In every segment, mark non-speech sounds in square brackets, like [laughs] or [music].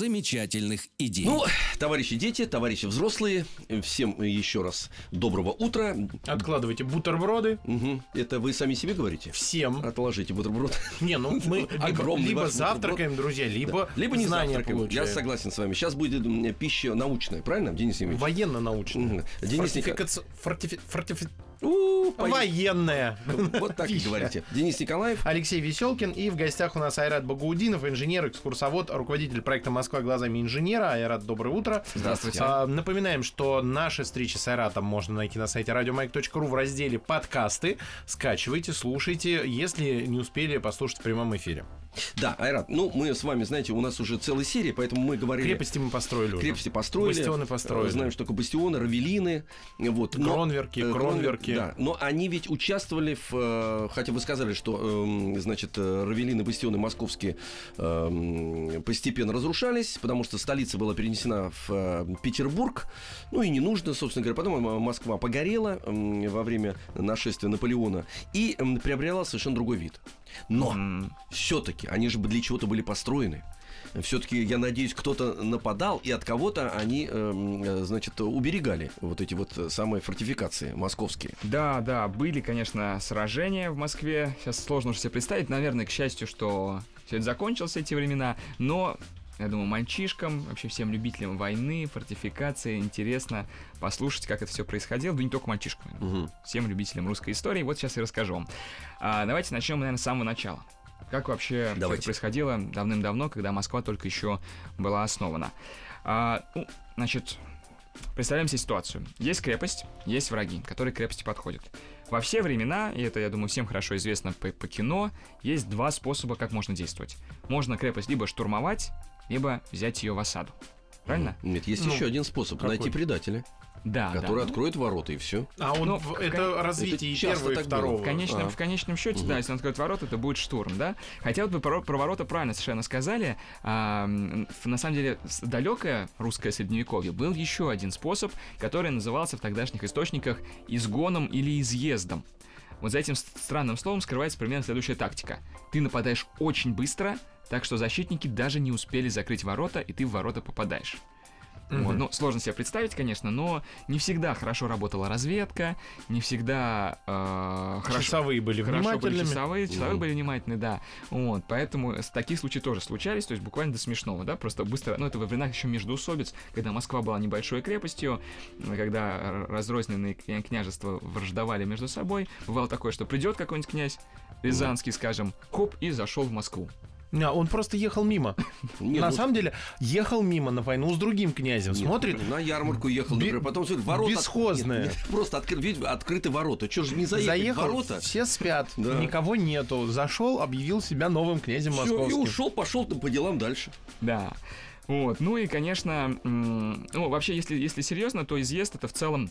Замечательных идей. Ну, товарищи дети, товарищи взрослые, всем еще раз доброго утра. Откладывайте бутерброды. Мгм. Это вы сами себе говорите? Всем. Отложите бутерброд. Не, ну мы [laughs] Огромный либо завтракаем, друзья, либо, Да. Либо не завтракаем. получаем. Я согласен с вами. Сейчас будет пища научная, правильно, Денис Евгеньевич? Военно-научная. Денис Фортификаци- фортифи- фортифи- У. Военная. Вот так и говорите. Денис Николаев. Алексей Веселкин и в гостях у нас Айрат Багаудинов, инженер, экскурсовод, руководитель проекта «Москва глазами инженера». Айрат, доброе утро. Здравствуйте. А, напоминаем, что наши встречи с Айратом можно найти на сайте радиомайк.ру в разделе «Подкасты». Скачивайте, слушайте, если не успели послушать в прямом эфире. Да, Айрат, ну мы с вами, знаете, у нас уже целая серия, поэтому мы говорили... Крепости мы построили уже. Крепости построили. Бастионы построили. Знаем, что такое бастионы, равелины. Вот. Но- Кронверки, э, кронверки. Да, но они ведь участвовали в... э, Хотя вы сказали, что, эм, значит, э, равелины, бастионы московские эм, постепенно разрушались, потому что столица была перенесена в э, Петербург. Ну и не нужно, собственно говоря. Потом э, Москва погорела эм, во время нашествия Наполеона и приобрела совершенно другой вид. Но все-таки они же для чего-то были построены. Все-таки, я надеюсь, кто-то нападал, и от кого-то они, эм, э, значит, уберегали вот эти вот самые фортификации московские. Да, да, были, конечно, сражения в Москве. Сейчас сложно уже себе представить. Наверное, к счастью, что все это закончилось, эти времена. Но, я думаю, мальчишкам, вообще всем любителям войны, фортификации, интересно послушать, как это все происходило. Да не только мальчишкам, Мгм. всем любителям русской истории. Вот сейчас и расскажу вам. А, давайте начнем, наверное, с самого начала. Как вообще Давайте. это происходило давным-давно, когда Москва только еще была основана. А, ну, значит, Представляем себе ситуацию. Есть крепость, есть враги, которые к крепости подходят. Во все времена, и это, я думаю, всем хорошо известно по, по кино, есть два способа, как можно действовать. Можно крепость либо штурмовать, либо взять ее в осаду. Правильно? Нет, есть Ну, еще один способ какой? найти предателя, Да, да. который Ну, откроет ворота, и все. А он Ну, в- это кон- развитие это часто первого, и так второго. было. В конечном, А. в конечном счете, да, если он откроет ворота, это будет штурм, да? Хотя вот вы про, про ворота правильно совершенно сказали. А, на самом деле, далекое русское средневековье был еще один способ, который назывался в тогдашних источниках изгоном или изъездом. Вот за этим странным словом скрывается примерно следующая тактика. Ты нападаешь очень быстро, так что защитники даже не успели закрыть ворота, и ты в ворота попадаешь. Вот, ну, сложно себе представить, конечно, но не всегда хорошо работала разведка, не всегда э, хорошо, Часовые были хорошо были часовые, часовые были внимательны, да. Вот, поэтому такие случаи тоже случались, то есть буквально до смешного, да, просто быстро, ну, это во времена еще междоусобиц, когда Москва была небольшой крепостью, когда разрозненные кня- княжества враждовали между собой, бывало такое, что придет какой-нибудь князь Рязанский, скажем, хоп, и зашел в Москву. А, он просто ехал мимо. [laughs] Не, на ну, самом деле, ехал мимо на войну с другим князем. нет, Смотрит, На ярмарку ехал, например, потом смотрит, ворота... бесхозная. Нет, нет, просто откры- видите, открыты ворота. Что же не заехать заехал, ворота? все спят, [laughs] Да. никого нету. Зашел, объявил себя новым князем Всё, и московским. ушел, пошел по делам дальше. Да. Вот. Ну и, конечно, ну, вообще, если, если серьезно, то изъезд это в целом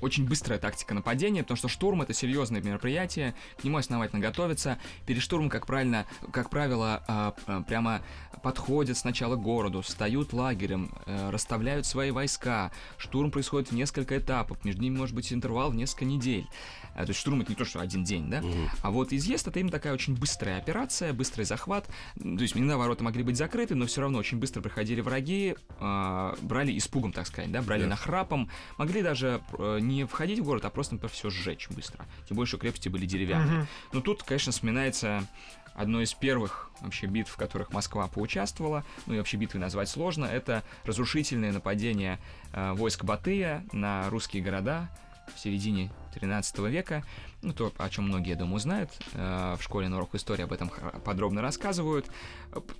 очень быстрая тактика нападения, потому что штурм это серьезное мероприятие, к нему основательно готовиться. Перед штурмом, как правильно, как правило, а, прямо подходят сначала к городу, встают лагерем, э, расставляют свои войска. Штурм происходит в несколько этапов, между ними может быть интервал в несколько недель. То есть штурм это не то, что один день, да? А вот изъезд это именно такая очень быстрая операция, быстрый захват. То есть иногда ворота могли быть закрыты, но все равно очень быстро приходили враги, брали испугом, так сказать, да, брали Да. нахрапом, могли даже э, не входить в город, а просто, например, все сжечь быстро. Тем более, что крепости были деревянные. Но тут, конечно, вспоминается одной из первых вообще битв, в которых Москва поучаствовала, ну и вообще битвы назвать сложно, это разрушительное нападение э, войск Батыя на русские города в середине 13 века. Ну, то, о чем многие, я думаю, знают. Э, В школе на урок истории об этом подробно рассказывают.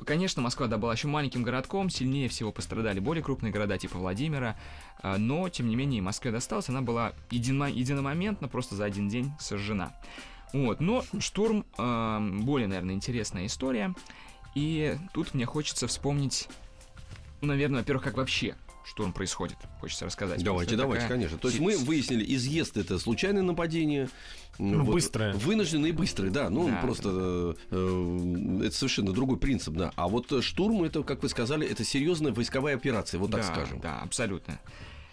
Конечно, Москва да, была еще маленьким городком, сильнее всего пострадали более крупные города типа Владимира, э, но, тем не менее, Москве досталась, она была едино- единомоментно, просто за один день сожжена. Вот, но штурм э, более, наверное, интересная история. И тут мне хочется вспомнить, ну, наверное, во-первых, как вообще штурм происходит, хочется рассказать. Давайте, давайте, такая... конечно. То есть мы выяснили, изъезд это случайное нападение. Ну, вот, быстрое. Вынужденный и быстрый, да. Ну, да, просто э, э, это совершенно другой принцип, да. А вот штурм, это, как вы сказали, это серьезная войсковая операция, вот так да, скажем. Да, абсолютно.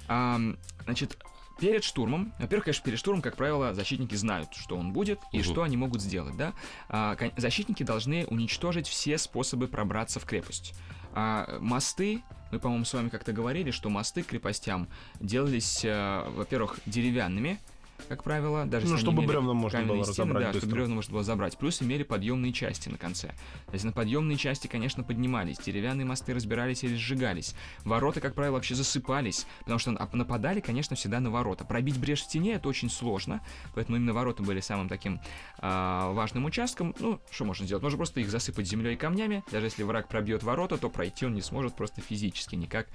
А, значит, перед штурмом, во-первых, конечно, перед штурмом, как правило, защитники знают, что он будет и угу. что они могут сделать, да. А, защитники должны уничтожить все способы пробраться в крепость. А мосты, мы, по-моему, с вами как-то говорили, что мосты к крепостям делались, а, во-первых, деревянными, как правило, даже ну, чтобы бревна можно было стены, разобрать да, чтобы бревна можно было забрать. Плюс имели подъемные части на конце. То есть на подъемные части, конечно, поднимались, деревянные мосты разбирались или сжигались. Ворота, как правило, вообще засыпались, потому что нападали, конечно, всегда на ворота. Пробить брешь в стене это очень сложно, поэтому именно ворота были самым таким а, важным участком. Ну, что можно сделать? Можно просто их засыпать землей и камнями. Даже если враг пробьет ворота, то пройти он не сможет просто физически, никак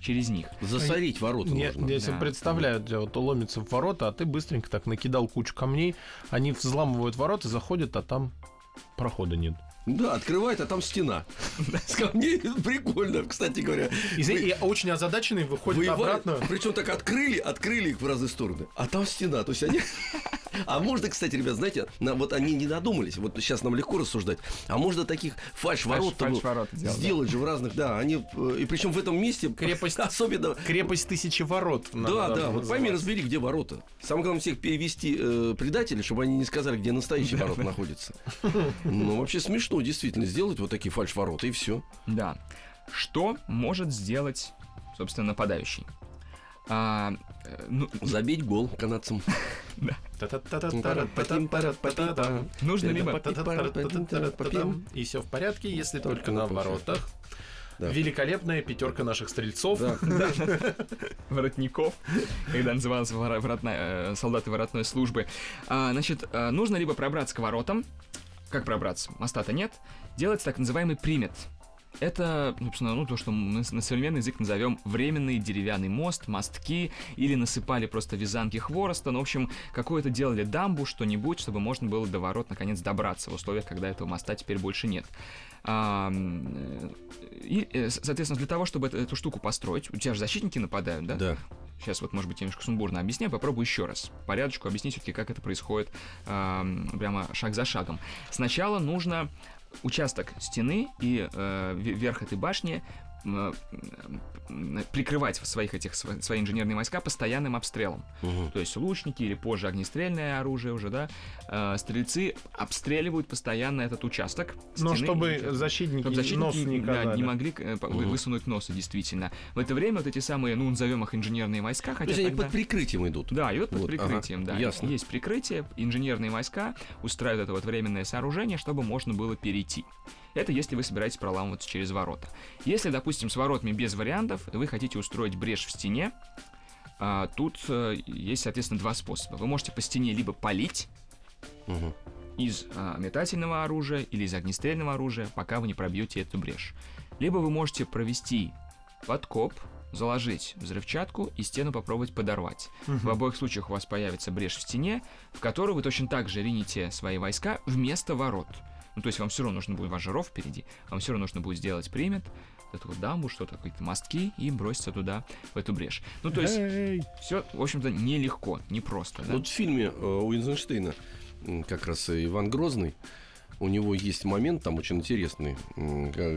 через них. Засорить ворота я, можно. Я себе да. представляю, вот ломится в ворота, а ты быстренько быстренько так накидал кучу камней, они взламывают ворота, заходят, а там прохода нет. Да, открывает, а там стена. С [laughs] камней прикольно, кстати говоря. И, очень озадаченный выходит обратно. Причем так открыли, открыли их в разные стороны, а там стена. То есть они [laughs] а можно, кстати, ребят, знаете, на, вот они не додумались, вот сейчас нам легко рассуждать, а можно таких фальш-ворот фальш, фальш сделать да. же в разных, да, они, и причем в этом месте крепость, [laughs] особенно... Крепость тысячи ворот. Да, да, вот пойми, разбери, где ворота. Самое главное всех перевести э, предателей, чтобы они не сказали, где настоящие ворота находятся. Ну, вообще смешно, действительно, сделать вот такие фальш-ворота, и все. Да. Что может сделать, собственно, нападающий? А, э, ну, Забить гол канадцам. Нужно либо... И все в порядке, если только на воротах. Да. Великолепная пятерка наших стрельцов. Да. Воротников, когда называлась воротная, солдаты воротной службы. А, значит, нужно либо пробраться к воротам. Как пробраться? Моста-то нет. Делать так называемый примет. Это, собственно, ну, то, что мы на современный язык назовем временный деревянный мост, мостки, или насыпали просто вязанки хвороста, ну, в общем, какое-то делали дамбу, что-нибудь, чтобы можно было до ворот наконец добраться в условиях, когда этого моста теперь больше нет. А, и, э, соответственно, для того, чтобы эту, эту штуку построить, у тебя же защитники нападают, да? Да. Сейчас вот, может быть, я немножко сумбурно объясняю, попробую еще раз. Порядочку объяснить все-таки, как это происходит э, прямо шаг за шагом. Сначала нужно участок стены и э, верх этой башни прикрывать своих этих свои инженерные войска постоянным обстрелом. Угу. То есть лучники или позже огнестрельное оружие уже, да, э, стрельцы обстреливают постоянно этот участок. Но чтобы и, защитники, чтобы защитники нос не, да, не могли э, угу. высунуть носы, действительно. В это время вот эти самые, ну, назовем их инженерные войска, хотя. То есть тогда... они под прикрытием идут. Да, идут под вот, прикрытием, ага, да. Ясно. Есть прикрытие, инженерные войска устраивают это вот временное сооружение, чтобы можно было перейти. Это если вы собираетесь проламываться через ворота. Если, допустим, с воротами без вариантов, вы хотите устроить брешь в стене, а, тут а, есть, соответственно, два способа. Вы можете по стене либо полить угу. из а, метательного оружия или из огнестрельного оружия, пока вы не пробьете эту брешь. Либо вы можете провести подкоп, заложить взрывчатку и стену попробовать подорвать. Угу. В обоих случаях у вас появится брешь в стене, в которую вы точно так же ринете свои войска вместо ворот. Ну, то есть вам все равно нужно будет, ваш жиров впереди, вам все равно нужно будет сделать примет, эту вот дамбу, что-то, какие-то мостки, и броситься туда, в эту брешь. Ну, то есть, все, в общем-то, нелегко, непросто. Да? Вот в фильме э, Уинзенштейна как раз Иван Грозный, у него есть момент там очень интересный,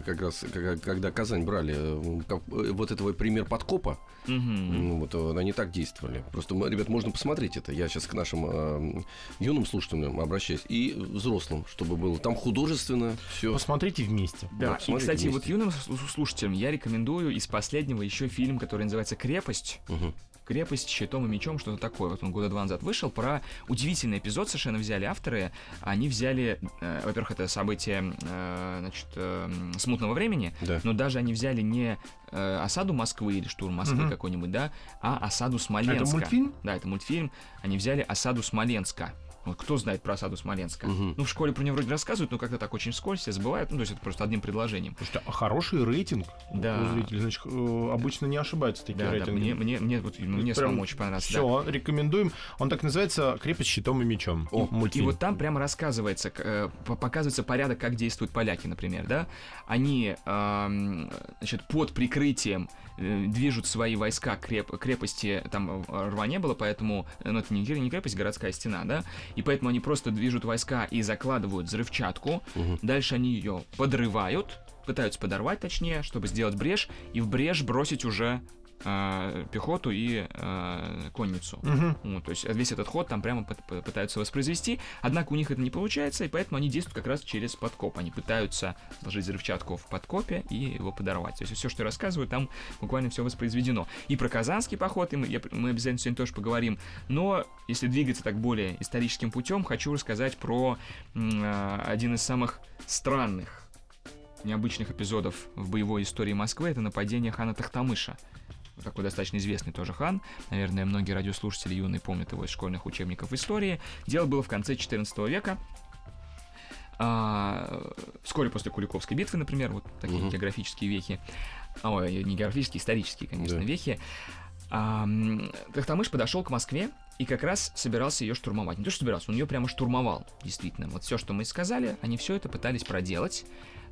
как раз когда Казань брали, э, вот этого пример подкопа, угу. вот э, они так действовали. Просто, ребят, можно посмотреть это. Я сейчас к нашим э, юным слушателям обращаюсь и взрослым, чтобы было там художественно все. Посмотрите вместе. Да, да и, кстати, вместе. вот юным слушателям я рекомендую из последнего еще фильм, который называется «Крепость». Угу крепость щитом и мечом, что-то такое. Вот он года два назад вышел. Про удивительный эпизод совершенно взяли авторы. Они взяли, э, во-первых, это событие, э, значит, э, смутного времени, да. но даже они взяли не э, осаду Москвы или штурм Москвы угу. какой-нибудь, да, а осаду Смоленска. Это мультфильм? Да, это мультфильм. Они взяли осаду Смоленска. Вот кто знает про осаду Смоленска? Мгм. Ну, в школе про нее вроде рассказывают, но как-то так очень вскользь, все забывают. Ну, то есть это просто одним предложением. Слушайте, а хороший рейтинг Да. у зрителей. Значит, э, обычно не ошибаются такие Да, да, рейтинги. мне, мне, мне, вот, мне Прям самому очень понравился. да. Все, рекомендуем. Он так называется «Крепость щитом и мечом». О, И мультфильм. вот там прямо рассказывается, э, по- показывается порядок, как действуют поляки, например, да. Они, значит, под прикрытием движут свои войска креп- крепости, там э, рва не было, поэтому, э, ну, это не, не крепость, городская стена, да, и поэтому они просто движут войска и закладывают взрывчатку, дальше они ее подрывают, пытаются подорвать, точнее, чтобы сделать брешь, и в брешь бросить уже э, пехоту и э, конницу. Мгм. Ну, то есть весь этот ход там прямо пыт- пы- пытаются воспроизвести, однако у них это не получается, и поэтому они действуют как раз через подкоп. Они пытаются сложить взрывчатку в подкопе и его подорвать. То есть все, что я рассказываю, там буквально все воспроизведено. И про Казанский поход и мы, я- мы обязательно сегодня тоже поговорим. Но если двигаться так более историческим путем, хочу рассказать про а, один из самых странных необычных эпизодов в боевой истории Москвы. Это нападение хана Тахтамыша. Такой достаточно известный тоже хан. Наверное, многие радиослушатели юные помнят его из школьных учебников истории. Дело было в конце 14 века. А, вскоре после Куликовской битвы, например, вот такие Мгм. географические вехи. Ой, не географические, исторические, конечно, Да. вехи. А, Тахтамыш подошел к Москве и как раз собирался ее штурмовать. Не то, что собирался, он ее прямо штурмовал, действительно. Вот все, что мы сказали, они все это пытались проделать.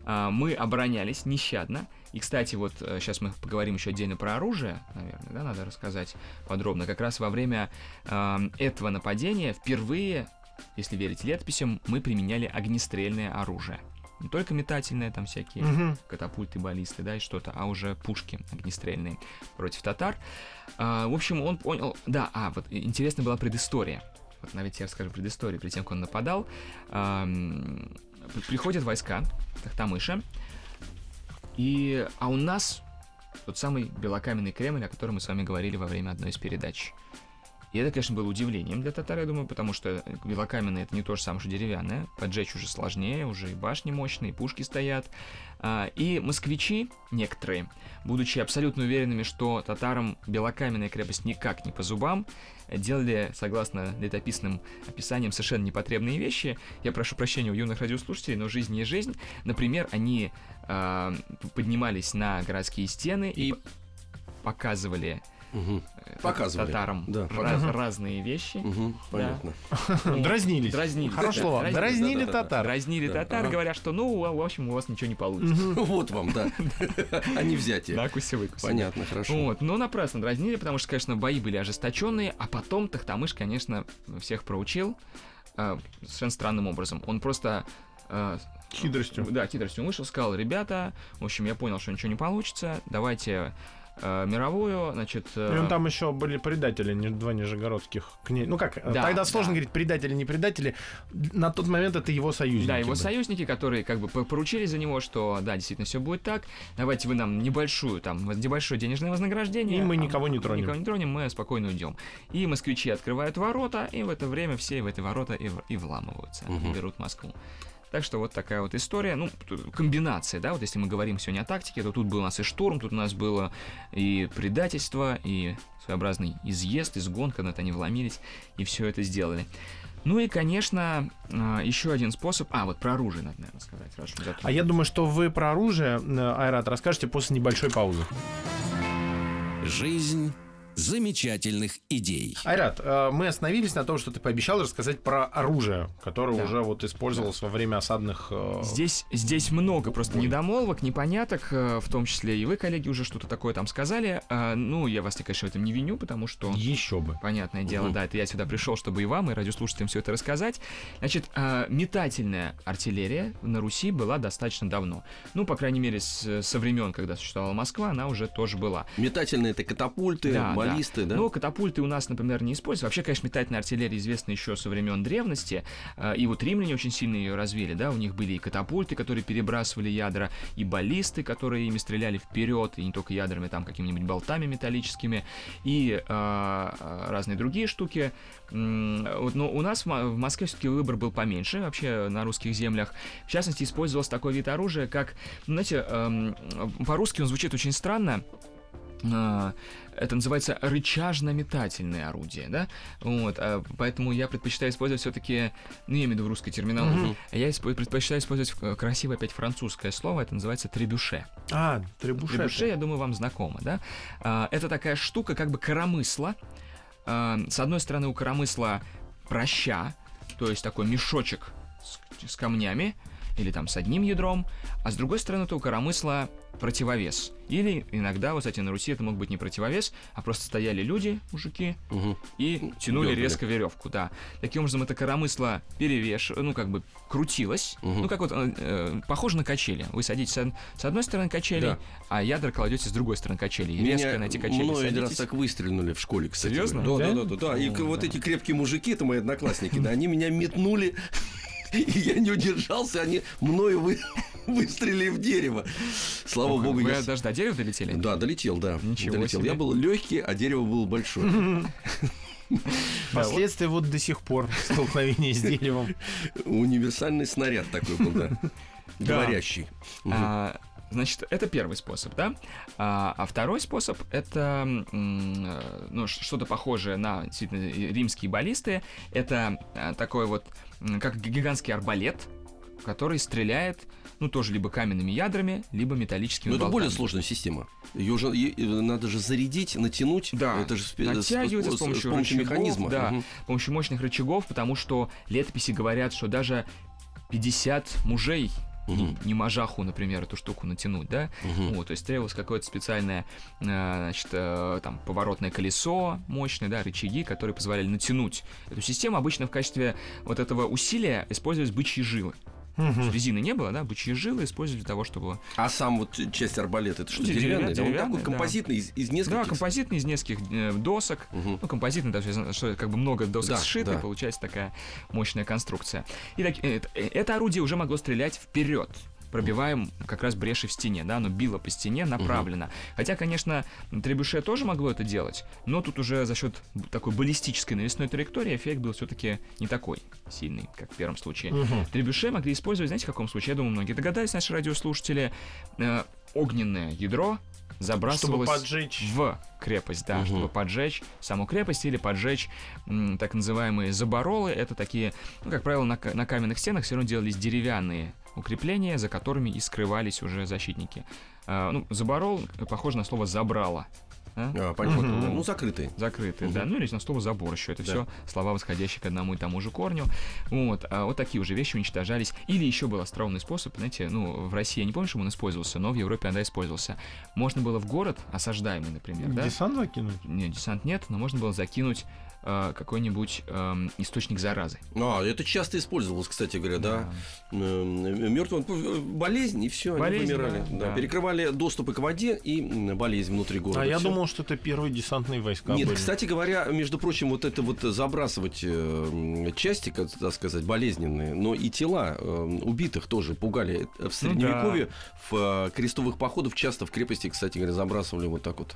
А, Мы оборонялись нещадно. И, кстати, вот сейчас мы поговорим еще отдельно про оружие, наверное, да, надо рассказать подробно. Как раз во время ам, этого нападения впервые, если верить летописям, мы применяли огнестрельное оружие. Не только метательное, там всякие Мгм. катапульты, баллисты, да, и что-то, а уже пушки огнестрельные против татар. А, в общем, он понял... Да, а, вот интересная была предыстория. Вот давайте я расскажу предысторию. Перед тем, как он нападал, при- приходят войска Тахтамыша, и... а у нас тот самый белокаменный Кремль, о котором мы с вами говорили во время одной из передач. И это, конечно, было удивлением для татар, я думаю, потому что белокаменное это не то же самое, что деревянное. Поджечь уже сложнее, уже и башни мощные, и пушки стоят. А, И москвичи, некоторые, будучи абсолютно уверенными, что татарам белокаменная крепость никак не по зубам, делали, согласно летописным описаниям, совершенно непотребные вещи. Я прошу прощения у юных радиослушателей, но жизнь не жизнь. Например, они а, поднимались на городские стены и, И- показывали Э, Показывали. татарам Да, ра- показывали. разные вещи. Мгм, Понятно. [laughs] Вот. Дразнились. Хорошее да, слово. дразнились, Дразнили да-да-да. татар. Дразнили Да, татар, ага. говорят, что, ну, в общем, у вас ничего не получится. [laughs] Вот вам, да. [laughs] Не взятие. Накуси выкуси. Понятно, хорошо. Вот, но напрасно дразнили, потому что, конечно, бои были ожесточенные, а потом Тахтамыш, конечно, всех проучил э, совершенно странным образом. Он просто э, Хитростью. Да, хитростью вышел, сказал, ребята, в общем, я понял, что ничего не получится, давайте мировую, значит... э, И он там еще были предатели, не- два нижегородских князей. Ну как, Да, тогда сложно да. говорить предатели, не предатели. На тот момент это его союзники. Да, его были. союзники, которые как бы по- поручили за него, что да, действительно все будет так. Давайте вы нам небольшую, там, небольшое денежное вознаграждение. И мы а никого не тронем. Никого не тронем, мы спокойно уйдем. И москвичи открывают ворота, и в это время все в эти ворота и, и вламываются, и Мгм. берут Москву. Так что вот такая вот история, ну, комбинация, да, вот если мы говорим сегодня о тактике, то тут был у нас и штурм, тут у нас было и предательство, и своеобразный изъезд, изгон, когда они вломились, и все это сделали. Ну и, конечно, а, еще один способ... А, вот про оружие надо, наверное, сказать. раз. А я думаю, что вы про оружие, э, Айрат, расскажете после небольшой паузы. Жизнь замечательных идей. Айрат, э, мы остановились на том, что ты пообещал рассказать про оружие, которое Да. уже вот использовалось во время осадных... э, Здесь, здесь много просто недомолвок, непоняток, э, в том числе и вы, коллеги, уже что-то такое там сказали. Ну, я вас, конечно, в этом не виню, потому что... Еще бы. Понятное дело, да, это я сюда пришел, чтобы и вам, и радиослушателям все это рассказать. Значит, метательная артиллерия на Руси была достаточно давно. Ну, по крайней мере, со времен, когда существовала Москва, она уже тоже была. Метательные это катапульты, Да, баллисты, да? Но катапульты у нас, например, не используются. Вообще, конечно, метательная артиллерия известна еще со времен древности. э, И вот римляне очень сильно ее развили, да, у них были и катапульты, которые перебрасывали ядра, и баллисты, которые ими стреляли вперед, и не только ядрами, там какими-нибудь болтами металлическими, и э, э, разные другие штуки. Вот, но у нас в Мо- в Москве все-таки выбор был поменьше вообще на русских землях. В частности, использовался такой вид оружия, как, ну, знаете, эм, по-русски он звучит очень странно, а, это называется рычажно-метательное орудие, да, вот, а, поэтому я предпочитаю использовать все-таки, ну, я имею в виду в русской терминологии, я исп- предпочитаю использовать э, красивое опять французское слово, это называется требюше. А, требуше. Требюше, я думаю, вам знакомо, да? А, это такая штука, как бы коромысла. А, с одной стороны, у коромысла проща, то есть такой мешочек с, с камнями, или там с одним ядром, а с другой стороны, то у коромысла противовес. Или иногда, вот, кстати, на Руси это мог быть не противовес, а просто стояли люди, мужики, Мгм. и тянули Дёргали. резко веревку, да. Таким образом, это коромысло перевеш, ну, как бы крутилось. Мгм. Ну, как вот, э, похоже на качели. Вы садитесь с, од- с одной стороны качели, Да. а ядра кладете с другой стороны качели. И резко на эти качели много один раз так выстрельнули в школе, кстати. Серьезно? Да, Да? да, да, да. да. И О, вот да. эти крепкие мужики, это мои одноклассники, да, они меня метнули, [laughs] и я не удержался, они мною вы- выстрелили в дерево. Слава Ох, богу, Вы я... даже до дерева долетели? Да, долетел, да. Ничего долетел. себе. Я был легкий, а дерево было большое. [laughs] Последствия вот до сих пор столкновения с деревом. Универсальный снаряд такой был, да. [laughs] Да. Говорящий. А, значит, это первый способ, да? А, а второй способ это э, ну, что-то похожее на действительно э, римские баллисты. Это а, такой вот, как гигантский арбалет, который стреляет, ну, тоже либо каменными ядрами, либо металлическими Но Ну, это более болтами. сложная система. Ее же э, надо же зарядить, натянуть. Да, это же спе- натягивается с помощью, рычагов, механизма. да, Мгм. с помощью мощных рычагов, потому что летописи говорят, что даже 50 мужей не, Мгм. не мажаху, например, эту штуку натянуть, да, Мгм. вот, то есть требовалось какое-то специальное, э, значит, э, там, поворотное колесо мощное, да, рычаги, которые позволяли натянуть эту систему. Обычно в качестве вот этого усилия использовались бычьи жилы. Есть резины не было, да, бычьи жилы использовали для того, чтобы... А сам вот часть арбалета, это что, Ну, деревянный? деревянный, Да, Он деревянный, такой да. композитный из, из Да, нескольких. композитный из нескольких э, досок, Мгм. Ну, композитный, даже что как бы много досок Да, сшито, да. и получается такая мощная конструкция. И так, э, это, э, это орудие уже могло стрелять вперед пробиваем как раз бреши в стене, да, оно било по стене направленно. Хотя, конечно, Требюше тоже могло это делать, но тут уже за счет такой баллистической навесной траектории эффект был все-таки не такой сильный, как в первом случае. Мгм. Требюше могли использовать, знаете, в каком случае? Я думаю, многие догадались, наши радиослушатели, э, огненное ядро Чтобы забрасывалось поджечь. в крепость, да, Мгм. чтобы поджечь саму крепость или поджечь м, так называемые заборолы. Это такие, ну, как правило, на, на каменных стенах все равно делались деревянные укрепления, за которыми и скрывались уже защитники. А, ну, заборол похоже на слово забрало. а? А, понятно. Мгм. Ну, закрытый. Закрытые, Мгм. да, ну или на слово забор еще. Это Да. все слова, восходящие к одному и тому же корню. Вот, а вот такие уже вещи уничтожались. Или еще был остроумный способ, знаете, ну, в России я не помню, что он использовался, но в Европе иногда использовался. Можно было в город, осаждаемый, например, да? Десант закинуть? Нет, десант нет, но можно было закинуть э, какой-нибудь эм, источник заразы. А, это часто использовалось, кстати говоря, да. Мертвым болезнь, и все, они помирали. да, Да, да. Перекрывали доступы к воде и болезнь внутри города. А я Всё. думал, что это первые десантные войска Нет, были. кстати говоря, между прочим, вот это вот забрасывать э, части, как так сказать, болезненные, но и тела э, убитых тоже пугали. Ну В средневековье в э, крестовых походах часто в крепости, кстати говоря, забрасывали вот так вот.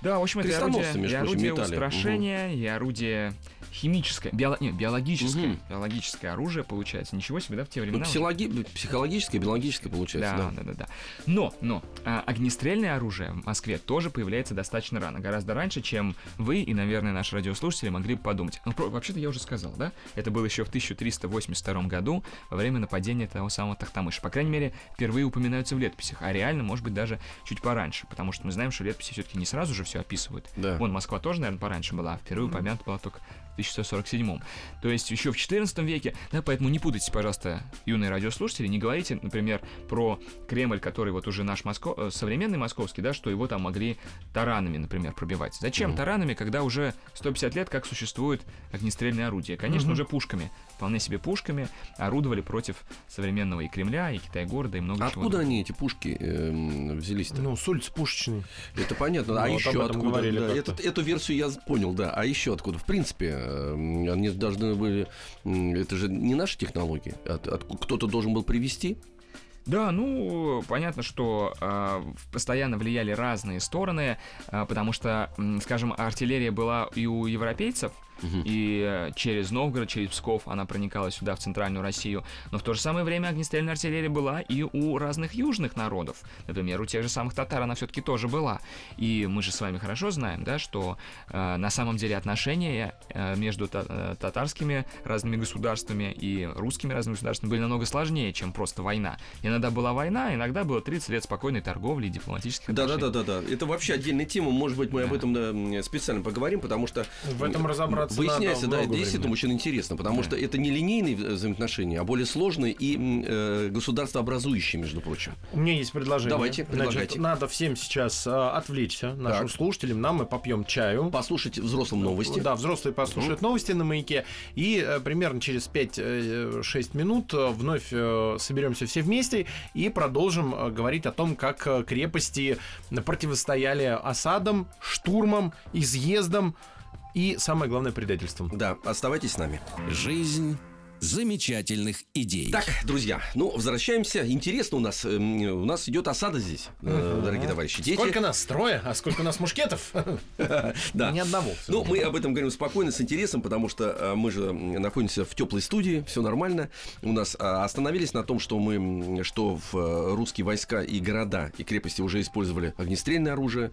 Да, в общем, это орудие, и орудие метали. устрашения, и орудие химическое, биоло- не, биологическое, Мгм. биологическое оружие получается. Ничего себе, да, в те Ну, времена. уже. психологи- психологическое, биологическое получается, Да, да. да, да, да. Но, но а, огнестрельное оружие в Москве тоже появляется достаточно рано, гораздо раньше, чем вы и, наверное, наши радиослушатели могли бы подумать. Ну, про- вообще-то я уже сказал, да? Это было еще в 1382 году, во время нападения того самого Тахтамыша. По крайней мере, впервые упоминаются в летописях, а реально, может быть, даже чуть пораньше, потому что мы знаем, что летописи все-таки не сразу же все описывают. Да. Вон, Москва тоже, наверное, пораньше была, а впервые упомянута была только 1147 То есть еще в 14 веке, да, поэтому не путайте, пожалуйста, юные радиослушатели, не говорите, например, про Кремль, который вот уже наш Моско... э, современный московский, да, что его там могли таранами, например, пробивать. Зачем Мгм. таранами, когда уже 150 лет как существует огнестрельное орудие? Конечно, Мгм. уже пушками, вполне себе пушками орудовали против современного и Кремля, и Китай-города, и много чего. Откуда они, эти пушки, эм, взялись-то? Ну, с улиц пушечный. Это понятно. Ну, а вот еще откуда? Да, этот- эту версию я понял, да. А еще откуда? В принципе, они должны были. Это же не наши технологии. От- от- кто-то должен был привести. Да, ну, понятно, что в- постоянно влияли разные стороны, а, потому что, скажем, артиллерия была и у европейцев, и э, через Новгород, через Псков она проникала сюда, в центральную Россию. Но в то же самое время огнестрельная артиллерия была и у разных южных народов. Например, у тех же самых татар она все-таки тоже была. И мы же с вами хорошо знаем, да, что э, на самом деле отношения э, между та- э, татарскими разными государствами и русскими разными государствами были намного сложнее, чем просто война. Иногда была война, иногда было 30 лет спокойной торговли и дипломатических Да, да, отношений. да, да, да. Это вообще отдельная тема. Может быть, мы об Да. этом да, м, специально поговорим, потому что В этом разобраться выясняется, надо да, это действительно очень интересно, потому Да. что это не линейные вза- взаимоотношения, а более сложные и э, государствообразующие, между прочим. У меня есть предложение. Давайте, Значит, предлагайте. надо всем сейчас а, отвлечься, нашим Так. слушателям. Нам мы попьем чаю. Послушайте взрослым новости. Да, взрослые послушают новости на маяке. И э, примерно через 5-6 минут э, вновь э, соберемся все вместе и продолжим э, говорить о том, как э, крепости противостояли осадам, штурмам, изъездам и, самое главное, предательствам. Да, оставайтесь с нами. Жизнь замечательных идей. Так, друзья, ну, возвращаемся. Интересно у нас, эм, у нас идет осада здесь, э, дорогие товарищи. Дети. Сколько нас? Трое? А сколько у нас мушкетов? [laughs] Да. Ни одного. Ну, мы об этом говорим спокойно, с интересом, потому что э, мы же находимся в теплой студии, все нормально. У нас а, остановились на том, что мы, что в э, русские войска и города, и крепости уже использовали огнестрельное оружие.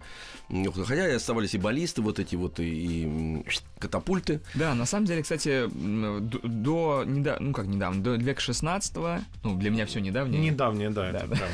Хотя и оставались и баллисты, вот эти вот, и, катапульты. Да, на самом деле, кстати, до, неда- ну как недавно, до века 16 ну, для меня все недавнее. Недавнее, да. Да, это да.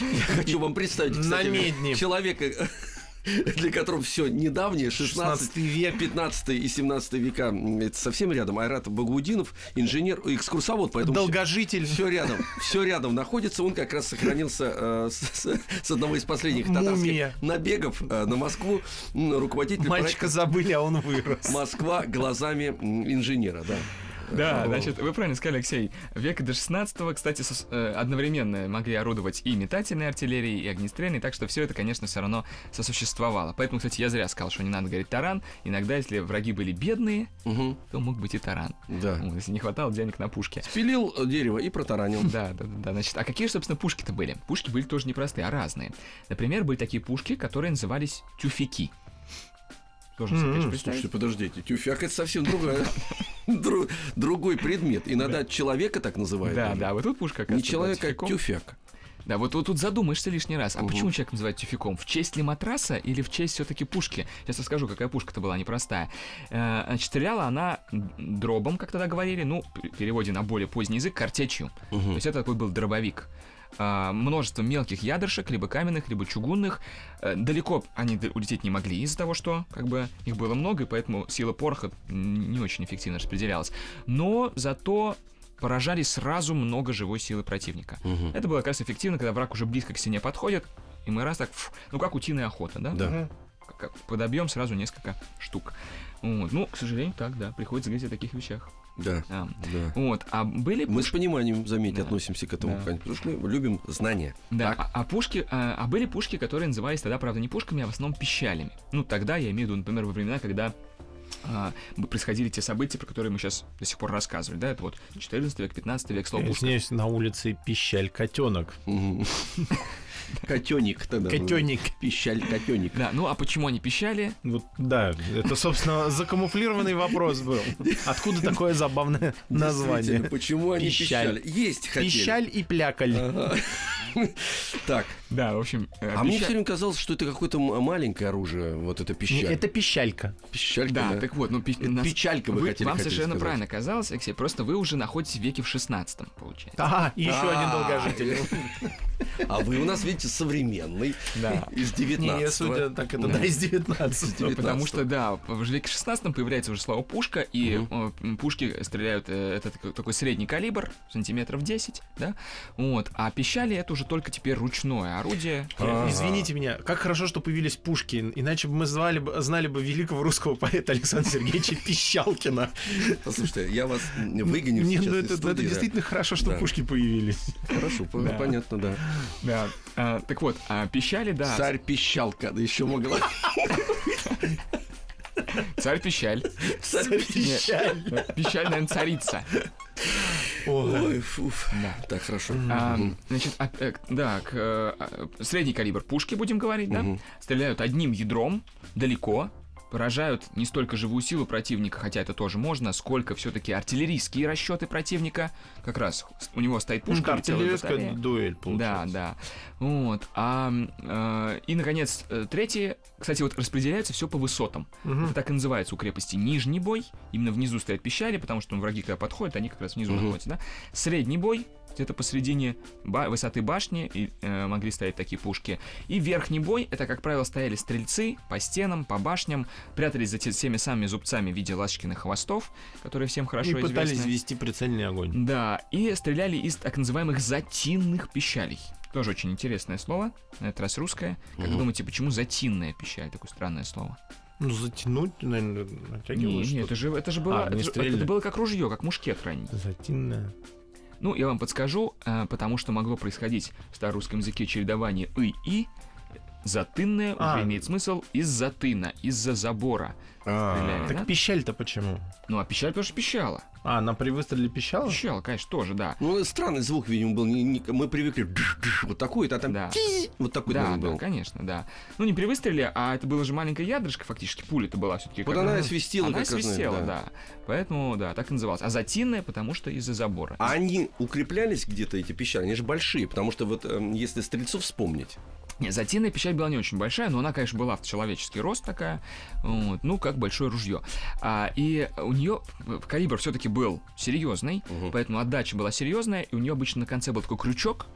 Я хочу вам представить, кстати, На медне. человека, [laughs] для которого все недавнее, 16 16 век. 15 и 17 века, это совсем рядом. Айрат Багаудинов, инженер, экскурсовод, поэтому Долгожитель. все рядом, все рядом находится. Он как раз сохранился э, с, с- одного из последних татарских Мумия. набегов э, на Москву. Руководитель Мальчика проекта забыли, а он вырос. Москва глазами инженера, да. Да, значит, вы правильно сказали, Алексей. Века до 16 кстати, э, одновременно могли орудовать и метательной артиллерией, и огнестрельной, так что все это, конечно, все равно сосуществовало. Поэтому, кстати, я зря сказал, что не надо говорить таран. Иногда, если враги были бедные, Мгм, то мог быть и таран. да. Вот, если не хватало денег на пушки. Пилил э, дерево и протаранил. Да, да, да, да. Значит, а какие, собственно, пушки-то были? Пушки были тоже не простые, а разные. Например, были такие пушки, которые назывались тюфяки. Тоже себе, конечно, представить? Слушайте, подождите, тюфяк это совсем другая, [laughs] дру- другой предмет. Иногда человека так называют. Да, даже. да, вот тут пушка, Не человек, а тюфяк. Да, вот, вот тут задумаешься лишний раз. А Мгм. почему человек называют тюфяком? В честь ли матраса или в честь все-таки пушки? Сейчас расскажу, какая пушка-то была непростая. Э, значит, стреляла она дробом, как тогда говорили, ну, в переводе на более поздний язык, картечью. То Мгм. есть это такой был дробовик. А, множество мелких ядершек, либо каменных, либо чугунных. Э, далеко они улететь не могли из-за того, что как бы их было много, и поэтому сила пороха не очень эффективно распределялась. Но зато поражали сразу много живой силы противника. Мгм. Это было как раз эффективно, когда враг уже близко к стене подходит, и мы раз так, фу, ну как утиная охота, да? Да. Подобьем сразу несколько штук. Вот. Ну, к сожалению, так, да, приходится говорить о таких вещах. Да, Да. да. Вот, а были Мы с пониманием, заметьте, Да. относимся к этому, Да. конечно, потому что мы любим знания. Да, Так. а, а пушки, а, а были пушки, которые назывались тогда, правда, не пушками, а в основном пищалями. Ну, тогда я имею в виду, например, во времена, когда а, происходили те события, про которые мы сейчас до сих пор рассказывали, да, это вот 14 век, 15 век, слово Я пушка. извиняюсь, на улице пищаль котенок. [laughs] Котенник тогда. Котенник. Пищаль котенник. Да, ну а почему они пищали? Вот, да, это, собственно, закамуфлированный вопрос был. Откуда такое забавное название? Почему они Пищаль. пищали? Есть хотели. Пищаль и плякаль. Так, Да, в общем, э, а мне все время казалось, что это какое-то маленькое оружие, вот это Не, пищаль. Это пищалька. Пищалька, Да, да. так вот, ну пи- нас- печалька вы вы- хотели- Вам хотели совершенно сказать. правильно казалось, Алексей, просто вы уже находитесь в веке в 16 получается. Ага, и еще один А. долгожитель. А вы у нас, видите, современный. Да. Из Не, 19 судя так, это Да. из 19 19. Потому что, да, в веке 16 появляется уже слово пушка, и э, пушки стреляют, э, это такой- такой средний калибр, сантиметров 10, да, вот, а пищали это уже только теперь ручное орудие. Ага. Извините меня, как хорошо, что появились пушки, иначе бы мы звали бы, знали бы великого русского поэта Александра Сергеевича [laughs] Пищалкина. Послушайте, я вас [laughs] выгоню Не, сейчас ну из это, студии, это да. действительно хорошо, что Да. пушки появились. Хорошо, по- Да. понятно, да. Да. А, так вот, а пищали, да, Царь пищалка, да еще могла. [laughs] царь пищаль. Царь Пищаль. Пищаль, наверное, царица. Ой. Фуф. Да. Так, хорошо. А, значит, а, э, да, к, э, а, средний калибр пушки, будем говорить, да, стреляют одним ядром далеко, поражают не столько живую силу противника, хотя это тоже можно, сколько все-таки артиллерийские расчеты противника. Как раз у него стоит Ну, пушка, да, целая артиллерийская дуэль, Да, получается. да. Вот. А, э, и, наконец, э, третье. Кстати, вот распределяется все по высотам. Мгм. Это так и называется у крепости нижний бой. Именно внизу стоят пещеры, потому что ну, враги, когда подходят, они как раз внизу Мгм. находятся. Да? Средний бой где-то посередине ба- высоты башни и, э, могли стоять такие пушки. И верхний бой, это, как правило, стояли стрельцы по стенам, по башням, прятались за те- теми самыми зубцами в виде ласточкиных хвостов, которые всем хорошо И пытались известны. вести прицельный огонь. Да, и стреляли из так называемых затинных пищалей. Тоже очень интересное слово, на этот раз русское. Как вы Мгм. думаете, почему затинная пищаль? Такое странное слово. Ну, затянуть, наверное, Не, натягивать не, это же, это же было, А, это, же- это было как ружье, как мушкет ранний. Затинная. Ну, я вам подскажу, э, потому что могло происходить в старорусском языке чередование «и» и затынное А. уже имеет смысл из-за тына, из-за забора. А, Стреляли. Так Да? пищаль-то почему? Ну, а пищаль, потому что пищала. А, она при выстреле пищала? Пищала, конечно, тоже, да. Ну, странный звук, видимо, был. Не- не- мы привыкли вот такой, а там Да. вот такой Да, наверное, да, был. конечно, да. Ну, не при выстреле, а это было же маленькое ядрышко, фактически, пуля-то была все-таки. Вот она и свистела, Она как свистела, да. да. Поэтому, да, так и называлась. А затинная, потому что из-за забора. А они укреплялись где-то, эти пещеры? Они же большие, потому что вот эм, если стрельцов вспомнить, Не, затинная печать была не очень большая, но она, конечно, была в человеческий рост такая, вот, ну, как большое ружье. А, и у нее калибр все-таки был серьезный, Мгм. поэтому отдача была серьезная, и у нее обычно на конце был такой крючок,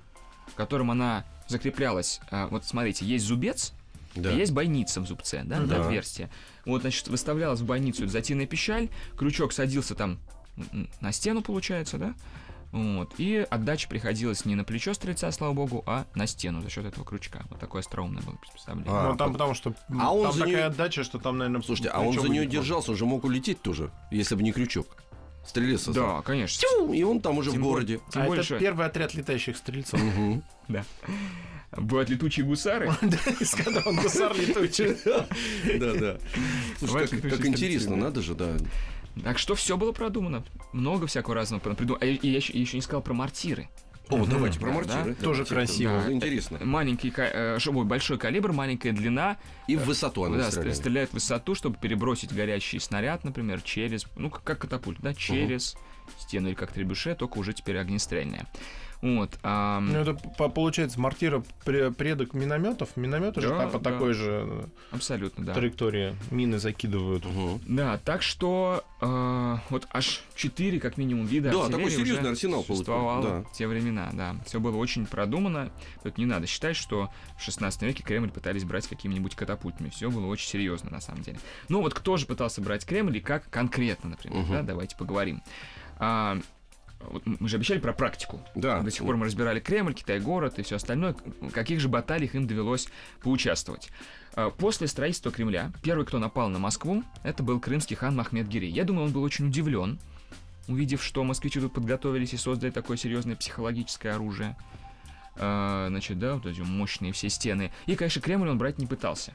которым она закреплялась. А, вот смотрите, есть зубец, да. Есть бойница в зубце, да, Да. отверстие. Вот, значит, выставлялась в бойницу эта затейная пищаль, крючок садился там на стену, получается, да, вот, и отдача приходилась не на плечо стрельца, слава богу, а на стену за счет этого крючка. Вот такое остроумное было приспособление. А, ну, там по- потому что А он там за такая неё- отдача, что там, наверное, Слушайте, а он за нее держался, он же мог улететь тоже, если бы не крючок. Стрелец. Да, конечно. Тю, И он там уже Тем в городе. Тем А более, это первый отряд летающих стрельцов. Мгм. [laughs] бывают летучие гусары. [laughs] Да, из он гусар летучий. [laughs] Да, да. Слушай, как- интересно, да. надо же, да. Так что все было продумано. Много всякого разного придумано. А я, я еще, я еще не сказал про мортиры. О, Мгм. давайте про мортиры. да. Тоже Давайте. красиво. Да, Интересно. Маленький, э, ой, большой калибр, маленькая длина, И в высоту она да, стреляет. стр- стреляет в высоту, чтобы перебросить горящий снаряд, например, через, ну, как, как катапульт, да, через стену или как требюше, только уже теперь огнестрельная. Вот. ам, Ну, это по- получается мортира пре- предок минометов. Минометы же Да, там по да. такой же абсолютно, да. траектории мины закидывают. Мгм. Да, так что э, вот аж четыре, как минимум, вида Да, такой серьезный арсенал существовало получил, да. в те времена, да. Все было очень продумано. Тут не надо считать, что в 16 веке Кремль пытались брать какими-нибудь катапультами. Все было очень серьезно, на самом деле. Ну вот кто же пытался брать Кремль и как конкретно, например, Мгм. да, давайте поговорим. А, вот мы же обещали про практику. Да. До сих пор мы разбирали Кремль, Китай-город и все остальное. В каких же баталиях им довелось поучаствовать? А, После строительства Кремля первый, кто напал на Москву, это был крымский хан Махмед Гирей. Я думаю, он был очень удивлен, увидев, что москвичи тут подготовились и создали такое серьезное психологическое оружие. А, Значит, да, вот эти мощные все стены. И, конечно, Кремль он брать не пытался.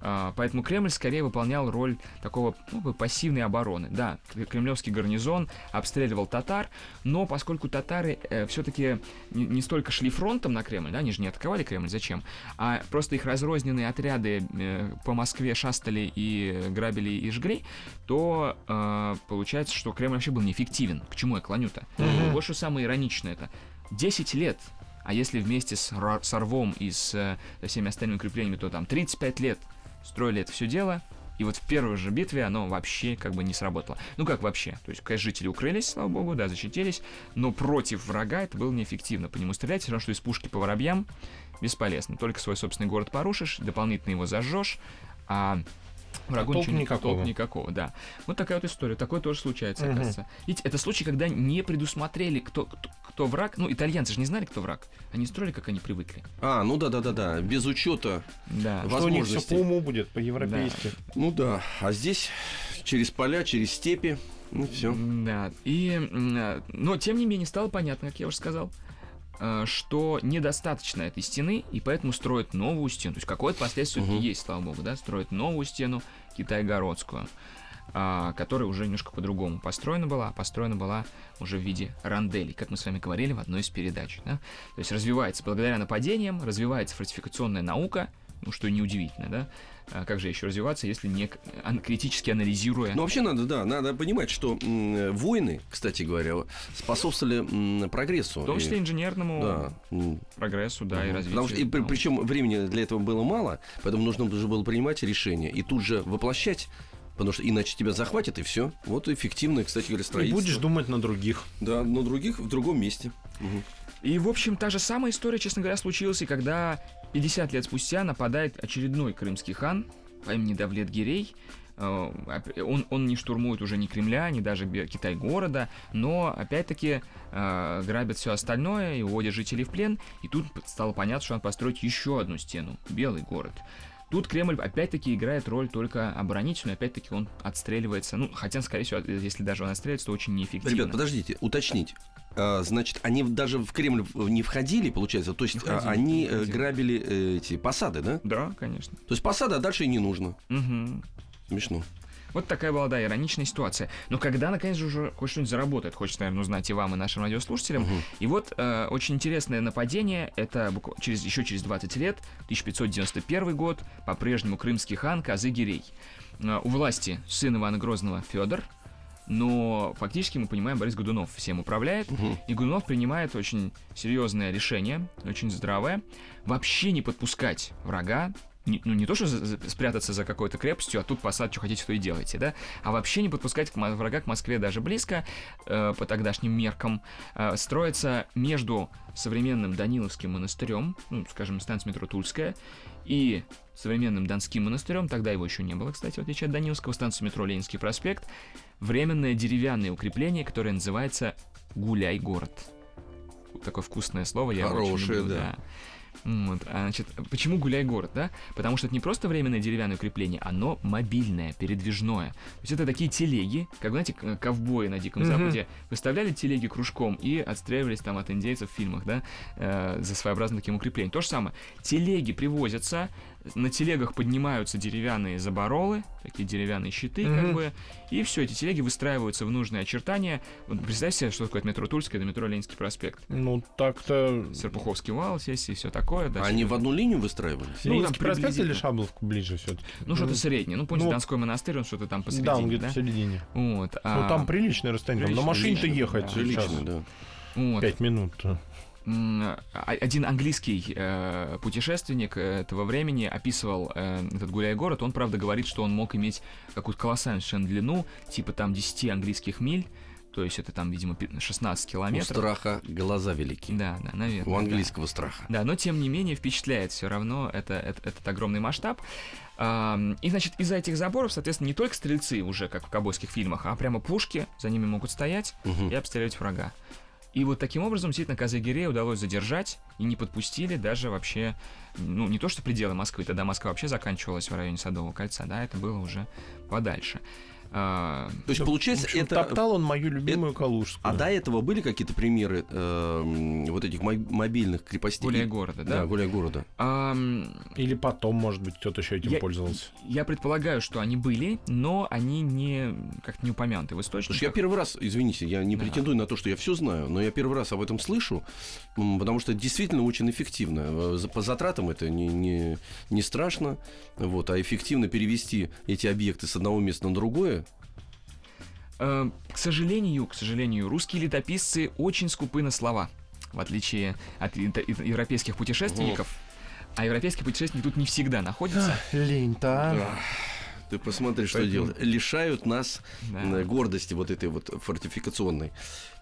А, Поэтому Кремль скорее выполнял роль такого ну, бы пассивной обороны. Да, кремлевский гарнизон обстреливал татар, но поскольку татары все-таки не, не столько шли фронтом на Кремль, да, они же не атаковали Кремль, зачем? А просто их разрозненные отряды э, по Москве шастали и грабили и жгли, то э, получается, что Кремль вообще был неэффективен. К чему я клоню-то? Мгм. Вот что самое ироничное это. 10 лет а если вместе с, Ра- с Орвом и с э, всеми остальными укреплениями, то там 35 лет строили это все дело, и вот в первой же битве оно вообще как бы не сработало. Ну как вообще? То есть, конечно, жители укрылись, слава богу, да, защитились, но против врага это было неэффективно. По нему стрелять, равно, что из пушки по воробьям, бесполезно. Только свой собственный город порушишь, дополнительно его зажжешь, а врагу толку ничего никакого. толку никакого, да. Вот такая вот история. Такое тоже случается, Мгм. оказывается. Видите, это случай, когда не предусмотрели, кто, кто, кто враг. Ну, итальянцы же не знали, кто враг. Они строили, как они привыкли. А, ну да, да, да, да. Без учета. Да. Что у них все возможности. по уму будет, по-европейски. Ну да. А здесь через поля, через степи. Ну все. Да. И, а, но, тем не менее, стало понятно, как я уже сказал, э, что недостаточно этой стены, и поэтому строят новую стену. То есть какое-то последствие Мгм. есть, слава богу, да, строят новую стену Китай-городскую, а, которая уже немножко по-другому построена была, а построена была уже в виде ранделей, как мы с вами говорили в одной из передач. да. То есть развивается благодаря нападениям, развивается фортификационная наука, ну, что неудивительно, да? А как же еще развиваться, если не критически анализируя... Ну, вообще надо, да, надо понимать, что войны, кстати говоря, способствовали прогрессу. в том числе И- инженерному да. прогрессу, да, и Мгм. развитию. Потому что, и при- причем времени для этого было мало, поэтому нужно же было принимать решения и тут же воплощать, потому что иначе тебя захватят и все. Вот эффективное, кстати говоря, И строительство. будешь думать на других. Да, но других в другом месте. Мгм. И, в общем, та же самая история, честно говоря, случилась, и когда 50 лет спустя нападает очередной крымский хан по имени Давлет Гирей. Э, Он, он не штурмует уже ни Кремля, ни даже Китай-города, но опять-таки э, грабит все остальное и уводит жителей в плен. И тут стало понятно, что надо построить еще одну стену, Белый город. Тут Кремль опять-таки играет роль только оборонительную, опять-таки он отстреливается, ну, хотя, скорее всего, если даже он отстреливается, то очень неэффективно. Ребят, подождите, уточнить. А, значит, они даже в Кремль не входили, получается, то есть Не входили, а, они не э, входили. грабили э, эти посады, да? Да, конечно. То есть посада, а дальше и не нужно. Мгм. Смешно. Вот такая была, да, ироничная ситуация. Но когда, наконец же, уже хоть что-нибудь заработает, хочется, наверное, узнать и вам, и нашим радиослушателям. Мгм. И вот э, очень интересное нападение, это буква- через, еще через 20 лет, 1591 год, по-прежнему крымский хан Казы-Гирей. Э, у власти сын Ивана Грозного Федор, но фактически мы понимаем, Борис Годунов всем управляет, Мгм. и Годунов принимает очень серьезное решение, очень здравое, вообще не подпускать врага, не- ну не то, что за- спрятаться за какой-то крепостью, а тут посад, что хотите, то и делайте, да, а вообще не подпускать к врага к Москве даже близко, э, по тогдашним меркам, э, строится между современным Даниловским монастырем, ну, скажем, станция метро Тульская, и современным Донским монастырем, тогда его еще не было, кстати, в отличие от Даниловского, станция метро Ленинский проспект, временное деревянное укрепление, которое называется «Гуляй-город». Такое вкусное слово, я его очень Хорошее, люблю, да. Вот, а, значит, почему гуляй город, да? Потому что это не просто временное деревянное укрепление, оно мобильное, передвижное. То есть это такие телеги, как, знаете, ковбои на Диком Мгм. Западе выставляли телеги кружком и отстреливались там от индейцев в фильмах, да, э, за своеобразным таким укреплением. То же самое. Телеги привозятся, на телегах поднимаются деревянные заборолы, такие деревянные щиты, как Мгм. бы, и все, эти телеги выстраиваются в нужные очертания. Вот представьте себе, что такое метро Тульское, это метро Ленинский проспект. Ну, так-то... Серпуховский вал, сессии, все такое. Да, Они в одну линию выстраивались? Ну, Ленинский там проспект или. Шабловку ближе все-таки? Ну, что-то среднее. Ну, помните, Ну, Донской монастырь, он что-то там посередине, Да, да? он где-то в середине. Вот. Ну, а, там приличное расстояние. Там на машине-то ехать да. сейчас. Прилично, да. вот. Пять минут. Один английский э, путешественник этого времени описывал э, этот гуляй-город. Он, правда, говорит, что он мог иметь какую-то колоссальную совершенно длину, типа там 10 английских миль. То есть это там, видимо, пи- 16 У километров. страха глаза велики. Да, да, наверное. У да. английского страха. Да, но тем не менее впечатляет все равно это, это- этот огромный масштаб. И, значит, из-за этих заборов, соответственно, не только стрельцы уже, как в ковбойских фильмах, а прямо пушки за ними могут стоять Мгм. и обстрелять врага. И вот таким образом действительно Казагирея удалось задержать и не подпустили даже вообще, ну, не то что пределы Москвы, тогда Москва вообще заканчивалась в районе Садового кольца, да, это было уже подальше. А, То есть, получается, В общем, это... Топтал он мою любимую Калужскую. А до этого были какие-то примеры э, вот этих мо- мобильных крепостей? гуляй города, да? Да, гуляй города. Ам, Или потом, может быть, кто-то еще этим Я- пользовался. Я предполагаю, что они были, но они не как-то не упомянуты в Слушай, я источниках. первый раз, извините, я не Да. претендую на то, что я все знаю, но я первый раз об этом слышу, потому что это действительно очень эффективно. Э, По затратам это не, не, не страшно, вот, а эффективно перевести эти объекты с одного места на другое. Э, К сожалению, к сожалению, русские летописцы очень скупы на слова, в отличие от европейских путешественников. А европейские путешественники тут не всегда находятся. Лень-то, а. Ты посмотри, что Поэтому- делают. Лишают нас Да. э, гордости вот этой вот фортификационной.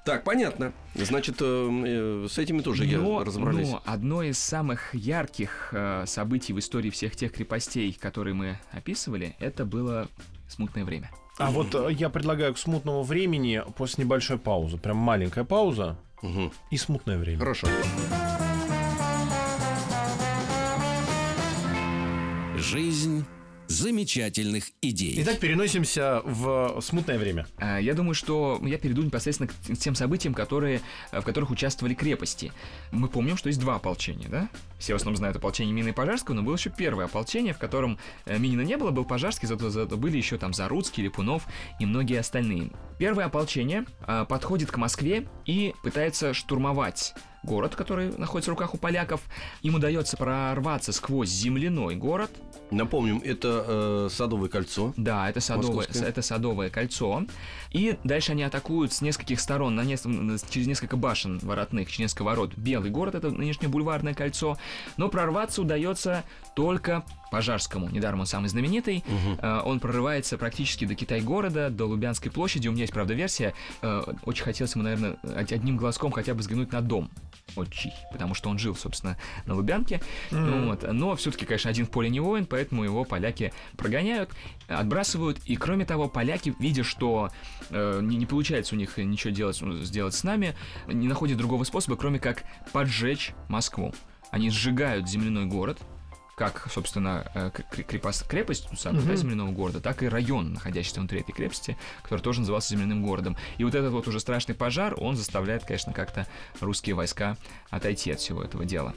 Так, понятно. Значит, э, э, с этими тоже я но, разобрались. но одно из самых ярких э, событий в истории всех тех крепостей, которые мы описывали, это было смутное время. А вот э, я предлагаю к смутному времени после небольшой паузы. Прям маленькая пауза Мгм. и смутное время. Хорошо. Жизнь замечательных идей. Итак, переносимся в смутное время. А, Я думаю, что я перейду непосредственно к тем событиям, которые, э, в которых участвовали крепости. Мы помним, что есть два ополчения, да? Все в основном знают ополчение Мины и Пожарского, но было еще первое ополчение, в котором э, Минина не было, был Пожарский, зато, зато были еще там Заруцкий, Липунов и многие остальные. Первое ополчение а, подходит к Москве и пытается штурмовать город, который находится в руках у поляков. Им удается прорваться сквозь земляной город. Напомним, это э, Садовое кольцо. Да, это садовое, Московское. это садовое кольцо. И дальше они атакуют с нескольких сторон, на нес- через несколько башен воротных, через несколько ворот. Белый город, это нынешнее бульварное кольцо. Но прорваться удается только Пожарскому. Недаром он самый знаменитый. Э, Он прорывается практически до Китай-города, до Лубянской площади. У меня есть, правда, версия. Э, Очень хотелось ему, наверное, од- одним глазком хотя бы взглянуть на дом. Очень. Потому что он жил, собственно, на Лубянке. Вот. Но все-таки, конечно, один в поле не воин, поэтому его поляки прогоняют, отбрасывают. И, кроме того, поляки, видя, что э, не, не получается у них ничего делать, ну, сделать с нами, не находят другого способа, кроме как поджечь Москву. Они сжигают земляной город, как, собственно, э, к- к- крепост- крепость ну, самого, да, земляного города, так и район, находящийся внутри этой крепости, который тоже назывался земляным городом. И вот этот вот уже страшный пожар, он заставляет, конечно, как-то русские войска отойти от всего этого дела.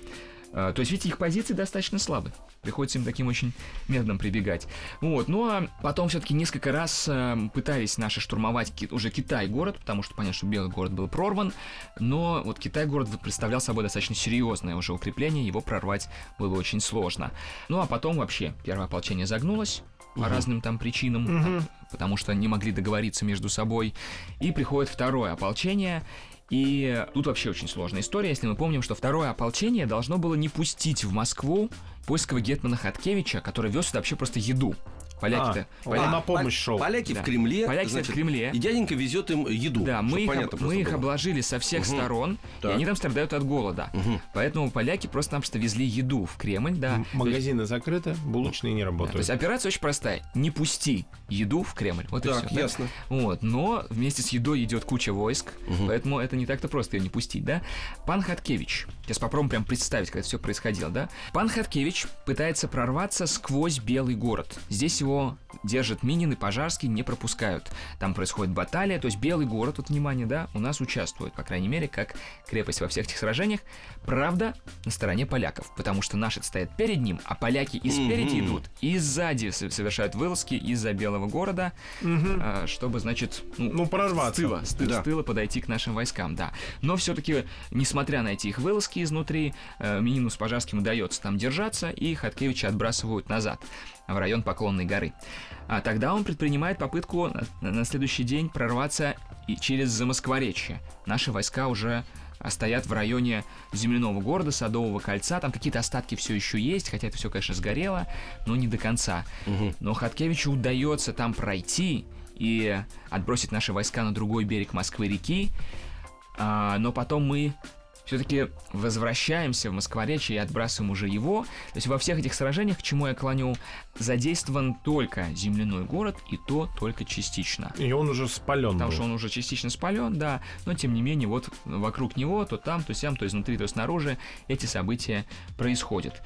Э, То есть, видите, их позиции достаточно слабы. Приходится им таким очень методом прибегать. Вот. Ну а потом все-таки несколько раз э, пытались наши штурмовать уже Китай-город, потому что понятно, что Белый город был прорван. Но вот Китай-город представлял собой достаточно серьезное уже укрепление, его прорвать было очень сложно. Ну а потом вообще первое ополчение загнулось по разным там причинам, там, потому что не могли договориться между собой. И приходит второе ополчение. И тут вообще очень сложная история, если мы помним, что второе ополчение должно было не пустить в Москву польского гетмана Хаткевича, который вез сюда вообще просто еду. Поляки-то... А, поляки- на помощь шел. Поляки Да. в Кремле. Поляки стоят в Кремле. И дяденька везет им еду. Да, мы их, понятно об- мы просто их обложили со всех Мгм. сторон, Так. и они там страдают от голода. Мгм. Поэтому поляки просто-напросто везли еду в Кремль, да. М- То есть- Магазины закрыты, булочные не да, то есть работают. операция очень простая. Не пусти еду в Кремль. Вот и Так, все. ясно. Вот, но вместе с едой идет куча войск, Мгм. поэтому это не так-то просто ее не пустить, да? Пан Хаткевич, сейчас попробуем прям представить, как это все происходило, да? Пан Хаткевич пытается прорваться сквозь Белый город. Здесь его держат Минин и Пожарский, не пропускают. Там происходит баталия, то есть Белый город, вот внимание, да, у нас участвует, по крайней мере, как крепость во всех этих сражениях. Правда, на стороне поляков, потому что наши стоят перед ним, а поляки и спереди Мгм. идут, и сзади со- совершают вылазки из-за Белого города, а, чтобы, значит, Ну, прорваться. с тыла, с, Да. с тыла подойти к нашим войскам, да. Но все-таки, несмотря на эти их вылазки изнутри, э, Минину с Пожарским удается там держаться, и Хаткевича отбрасывают назад, в район Поклонной горы. А тогда он предпринимает попытку на, следующий день прорваться и через Замоскворечье. Наши войска уже а, стоят в районе земляного города, Садового кольца. Там какие-то остатки все еще есть, хотя это все, конечно, сгорело, но не до конца. Но Хаткевичу удается там пройти и отбросить наши войска на другой берег Москвы-реки. А, но потом мы все-таки возвращаемся в Москворечье и отбрасываем уже его. То есть во всех этих сражениях, к чему я клоню, задействован только земляной город, и то только частично. И он уже спален Потому был. что он уже частично спален, да, но тем не менее, вот вокруг него, то там, то сям, то изнутри, то снаружи эти события происходят.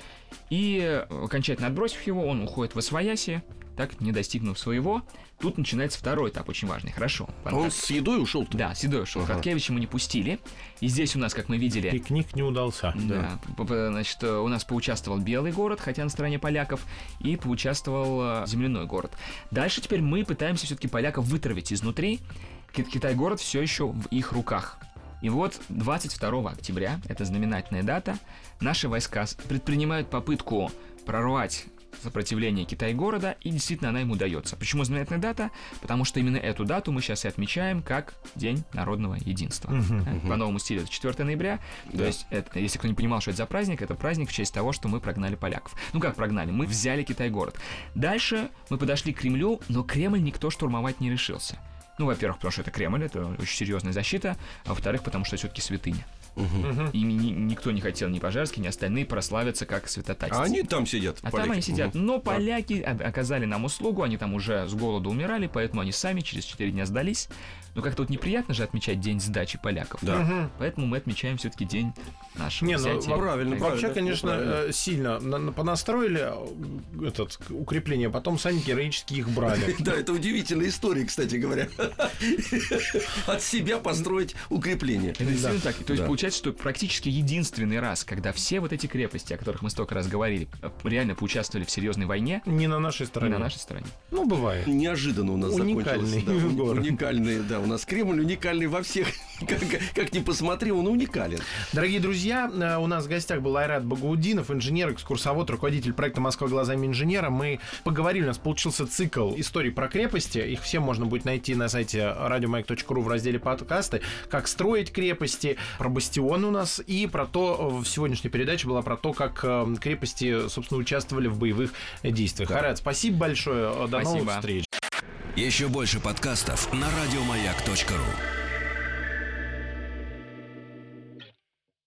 И э, окончательно отбросив его, он уходит в Освояси, так не достигнув своего. Тут начинается второй этап, очень важный. Хорошо. пан Он с едой ушел Да, Седой ушел. Ага. Хаткевича мы не пустили. И здесь у нас, как мы видели, Пикник не удался. да. п- Значит, э, у нас поучаствовал Белый город, хотя на стороне поляков, и поучаствовал э, Земляной город. Дальше теперь мы пытаемся все-таки поляков вытравить изнутри. Ки- Китай-город все еще в их руках. И вот 22 октября, это знаменательная дата, наши войска предпринимают попытку прорвать сопротивление Китай-города, и действительно она им удается. Почему знаменательная дата? Потому что именно эту дату мы сейчас и отмечаем как День народного единства. По новому стилю это 4 ноября. То есть, это, если кто не понимал, что это за праздник, это праздник в честь того, что мы прогнали поляков. Ну как прогнали? Мы взяли Китай-город. Дальше мы подошли к Кремлю, но Кремль никто штурмовать не решился. Ну, во-первых, потому что это Кремль, это очень серьезная защита, а во-вторых, потому что это все-таки святыня. И ни- никто не хотел, ни Пожарский, ни остальные прославиться как святотатец. А они там сидят. А поляки. там они сидят. Мгм. Но поляки об- оказали нам услугу, они там уже с голоду умирали, поэтому они сами через 4 дня сдались. Но как-то вот неприятно же отмечать день сдачи поляков. Да. Мгм. Поэтому мы отмечаем все-таки день нашего Не, ну, взятия. во- правильно, Вообще, правильно, конечно, правильно. э, сильно на- на- понастроили э, этот укрепление, потом сами героически их брали. [laughs] Да, это удивительная история, кстати говоря. [laughs] От себя построить укрепление. Это действительно так. То есть Да. получается, получается, что практически единственный раз, когда все вот эти крепости, о которых мы столько раз говорили, э, реально поучаствовали в серьезной войне, Не на нашей не стороне. на нашей стороне. Ну, бывает. Неожиданно у нас Уникальный закончилось. Да, уни- город. уникальный, да. У нас Кремль уникальный во всех. [laughs] Как, как ни посмотри, он уникален. Дорогие друзья, э, у нас в гостях был Айрат Багаудинов, инженер, экскурсовод, руководитель проекта «Москва глазами инженера». Мы поговорили, у нас получился цикл историй про крепости. Их все можно будет найти на сайте радиомаяк.ру в разделе подкасты. Как строить крепости, про бастионы у нас и про то, в сегодняшней передаче была про то, как э, крепости, собственно, участвовали в боевых действиях. Айрат, спасибо большое. До новых Спасибо. встреч. Еще больше подкастов на радиомаяк.ру.